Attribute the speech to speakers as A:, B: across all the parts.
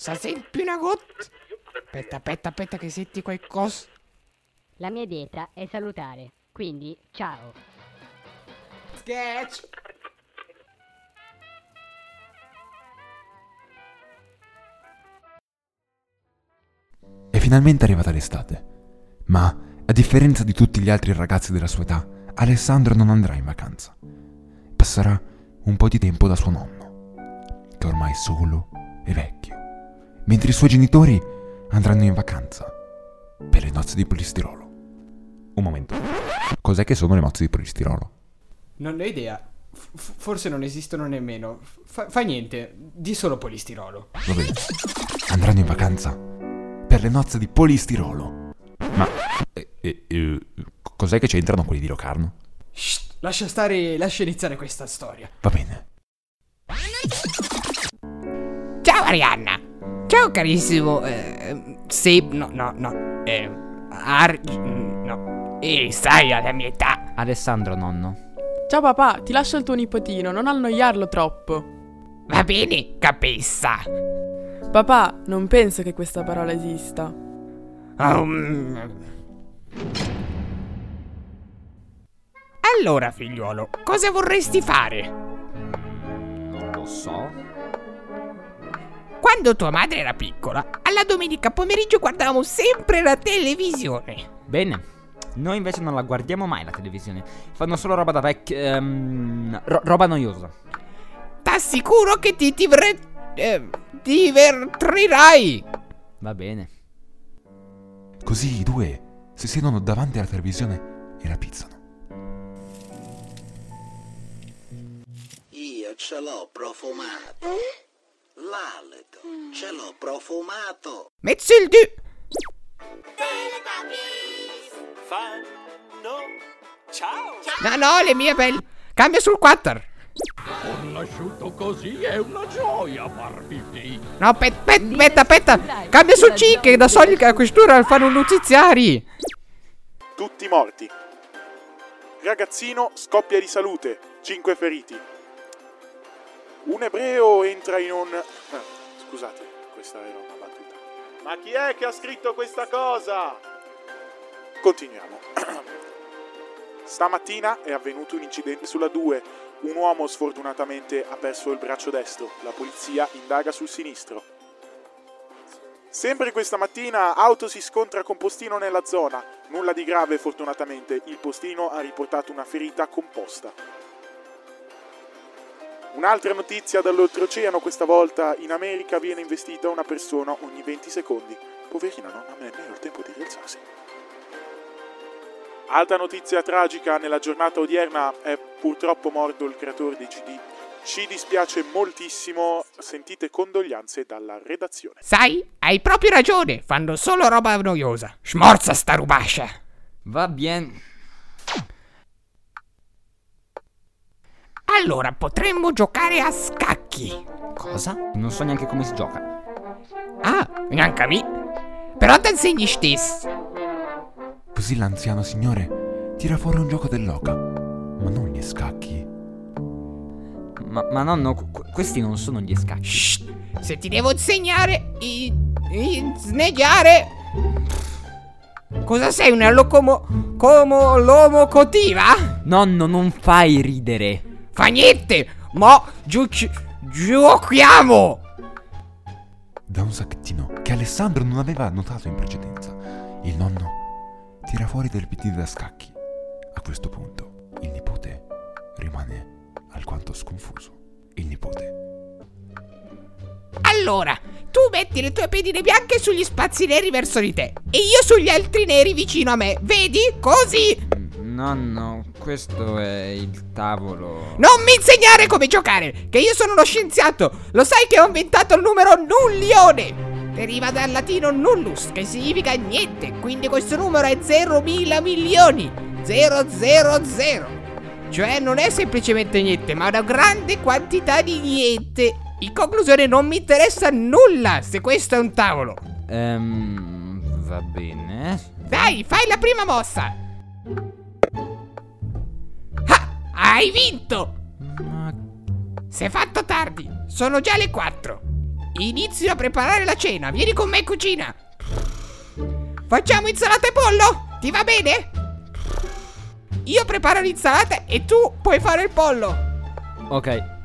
A: Sa senti una goccia? Aspetta, aspetta, aspetta che senti qualcosa.
B: La mia dieta è salutare, quindi ciao.
A: Sketch!
C: È finalmente arrivata l'estate, ma a differenza di tutti gli altri ragazzi della sua età, Alessandro non andrà in vacanza. Passerà un po' di tempo da suo nonno, che ormai è solo e vecchio, mentre i suoi genitori andranno in vacanza per le nozze di polistirolo. Un momento, cos'è che sono le nozze di polistirolo?
A: Non ne ho idea. F- forse non esistono nemmeno. Fa, fa niente, di solo polistirolo.
C: Va bene, andranno in vacanza per le nozze di polistirolo. Ma eh, eh, eh, cos'è che c'entrano quelli di Locarno?
A: Shh, lascia stare, lascia iniziare questa storia.
C: Va bene.
A: Ciao Arianna! Ciao carissimo. Eh, sì, no, no, no. Eh, Ar... no. E sai alla mia età.
D: Alessandro, nonno.
E: Ciao papà, ti lascio il tuo nipotino, non annoiarlo troppo.
A: Va bene, capessa.
E: Papà, non penso che questa parola esista.
A: Um... Allora, figliuolo, cosa vorresti fare?
D: Non lo so.
A: Quando tua madre era piccola, alla domenica pomeriggio guardavamo sempre la televisione.
D: Bene. Noi invece non la guardiamo mai la televisione. Fanno solo roba da vecchio. ehm, ro- roba noiosa.
A: T'assicuro che ti divre- eh, divertirai.
D: Va bene.
C: Così i due si siedono davanti alla televisione e la pizzano.
F: Io ce l'ho profumato. L'alito ce l'ho profumato.
A: Mezzo il du.
G: fanno ciao
A: No, no, le mie belle. Cambia sul 4.
G: Conosciuto così è una gioia pipì
A: No, aspetta, aspetta, aspetta. Cambia sul C che da solito a quest'ora fanno notiziari.
H: Tutti morti. Ragazzino scoppia di salute, 5 feriti. Un ebreo entra in un... ah, scusate, questa era una battuta. Ma chi è che ha scritto questa cosa? Continuiamo. Stamattina è avvenuto un incidente sulla 2. Un uomo sfortunatamente ha perso il braccio destro. La polizia indaga sul sinistro. Sempre questa mattina auto si scontra con postino nella zona. Nulla di grave fortunatamente, il postino ha riportato una ferita composta. Un'altra notizia dall'oltreoceano questa volta, in America viene investita una persona ogni 20 secondi. Poverina non ha nemmeno il tempo di rialzarsi. Altra notizia tragica nella giornata odierna è purtroppo morto il creatore dei CD. Ci dispiace moltissimo, sentite condoglianze dalla redazione.
A: Sai, hai proprio ragione. Fanno solo roba noiosa. Smorza sta rubascia.
D: Va bene.
A: Allora, potremmo giocare a scacchi.
D: Cosa? Non so neanche come si gioca.
A: Ah, neanche a me. Però ti insegni stesso.
C: Così l'anziano signore tira fuori un gioco dell'oca, ma non gli scacchi.
D: Ma, ma nonno, qu- questi non sono gli scacchi.
A: Shh, se ti devo insegnare i, i sneggiare. Cosa sei, una locomo... como lomocotiva?
D: Nonno, non fai ridere.
A: Fa niente, mo giochi- giochiamo.
C: Da un sacchettino che Alessandro non aveva notato in precedenza, il nonno tira fuori del PT da scacchi. A questo punto, il nipote rimane alquanto sconfuso. Il nipote.
A: Allora, tu metti le tue pedine bianche sugli spazi neri verso di te e io sugli altri neri vicino a me. Vedi? Così.
D: Nonno, questo è il tavolo.
A: Non mi insegnare come giocare, che io sono uno scienziato. Lo sai che ho inventato il numero nullione. Deriva dal latino nullus, che significa niente. Quindi questo numero è 0 mila milioni. 000. Cioè non è semplicemente niente, ma una grande quantità di niente. In conclusione non mi interessa nulla se questo è un tavolo.
D: Ehm, va bene.
A: Dai, fai la prima mossa. Hai vinto.
D: Ma
A: Si è fatto tardi, sono già le 4. inizio a preparare la cena. Vieni con me in cucina. Facciamo insalata e pollo? Ti va bene? Io preparo l'insalata e tu puoi fare il pollo.
D: Ok.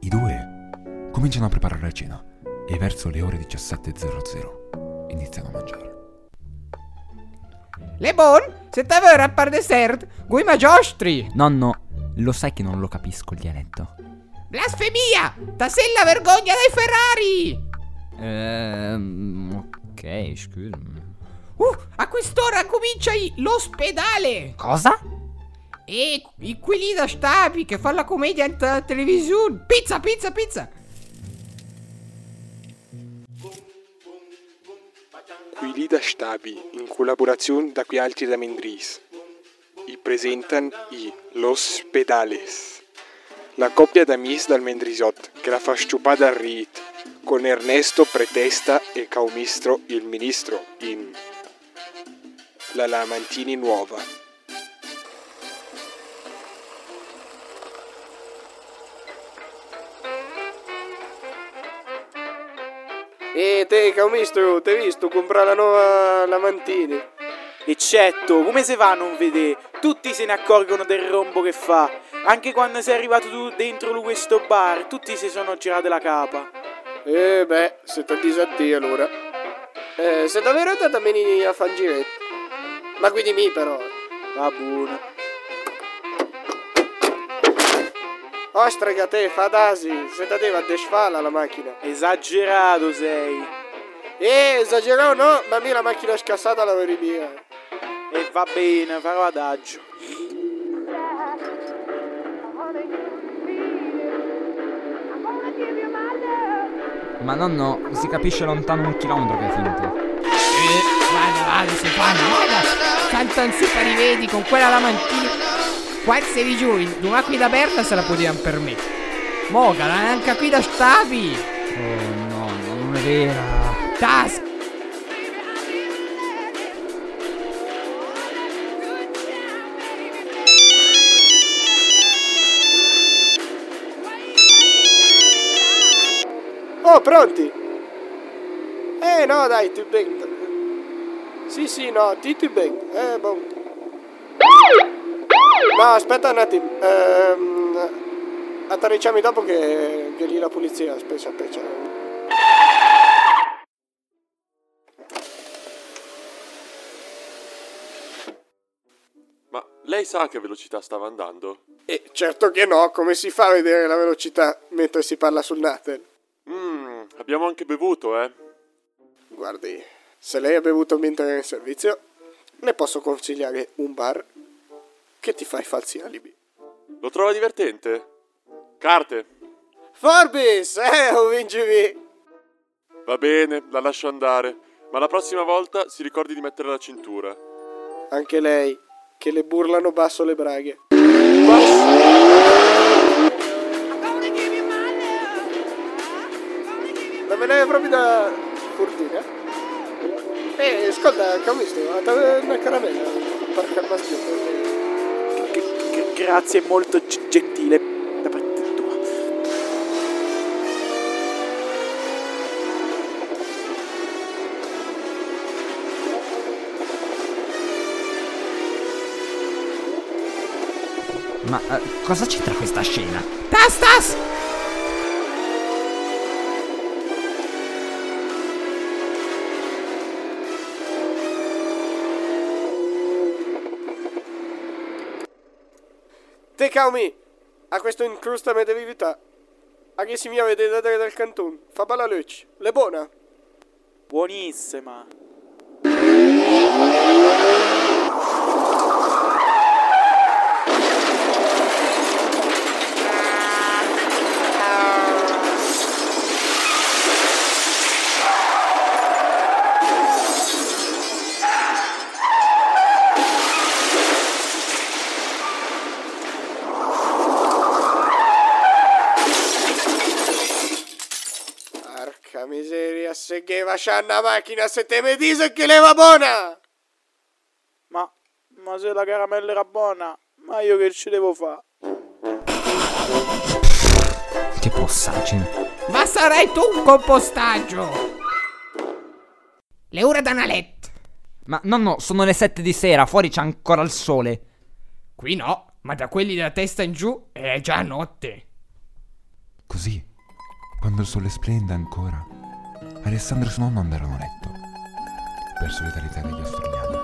C: I due cominciano a preparare la cena e verso le ore 17.00 iniziano a mangiare.
A: Le bon, se te vuoi rappare dessert, gui giostri.
D: Nonno, lo sai che non lo capisco il dialetto.
A: Blasfemia! Tasella vergogna dai Ferrari!
D: Ehm, ok, scusami.
A: Uh, a quest'ora comincia i- l'ospedale!
D: Cosa?
A: E i quelli da stabi che fanno la commedia in te- televisione. Pizza, pizza, pizza!
I: Quelli da Stabi, in collaborazione da qui altri da Mendris. I presentano i Los Pedales. La coppia d'amis dal Mendrisot, che la fa sciupare dal Rit, con Ernesto Pretesta e Caumistro il ministro in La Lamantini Nuova. E te, Caumistro, ti hai visto comprare la nuova Lamantini?
J: Eccetto, come se fa a non vedere? Tutti se ne accorgono del rombo che fa. Anche quando sei arrivato tu dentro questo bar, tutti si sono girati la capa.
I: Eh beh, se ti disatti allora. Eh, se davvero andata bene a fare giretto. Ma guidi mi però.
J: Va buono.
I: Ostrega te, fa dasi, se te deve a desfala la macchina.
J: Esagerato sei.
I: Eh, esagerato no, ma mia la macchina è scassata la verità.
J: E va bene, farò adagio.
D: Ma nonno, si capisce lontano un chilometro che è finto.
A: Eh, vada, vada, si fanno, vada! Cantano super i vedi con quella lamantina. Qua sei giù, in una qui da Berta se la potevano permettere. Mogala, anche qui da stabi!
D: Oh no, non è vera.
A: Tas!
I: Oh, pronti? Eh no, dai, tu ben. Sì, sì, no, ti tu ben. Eh, boh. No, aspetta un attimo. Ehm, atterricciami dopo che, che lì la polizia. Aspetta, aspetta.
K: Ma lei sa a che velocità stava andando?
I: Eh, certo che no, come si fa a vedere la velocità mentre si parla sul Natel?
K: Mmm, abbiamo anche bevuto, eh?
I: Guardi, se lei ha bevuto mentre era in servizio, le posso consigliare un bar che ti fa i falsi alibi.
K: Lo trova divertente? Carte.
I: Forbis, eh, oh, vincevi!
K: Va bene, la lascio andare. Ma la prossima volta si ricordi di mettere la cintura.
I: Anche lei, che le burlano basso le braghe. La me ne proprio da Furtina? Eh, ascolta, camisto, una caramella per calma
J: G- grazie, molto g- gentile da parte tua.
D: Ma eh, cosa c'entra questa scena?
A: Tas,
I: Te calmi, a questo incrustame di vività. A che si mi avete da dare dal canton? Fa bella luce, le buona?
J: Buonissima.
I: Porca miseria, va una macchina se te mi dice che le va buona!
J: Ma, Ma se la caramella era buona, ma io che ci devo fare?
D: Che possaggine.
A: Ma sarai tu un compostaggio! Le ore da Nalet.
D: Ma nonno, sono le 7 di sera, fuori c'è ancora il sole.
A: Qui no, ma da quelli della testa in giù è già notte.
C: Così, quando il sole splende ancora, Alessandro e suo nonno andarono a letto, per solidarietà degli australiani.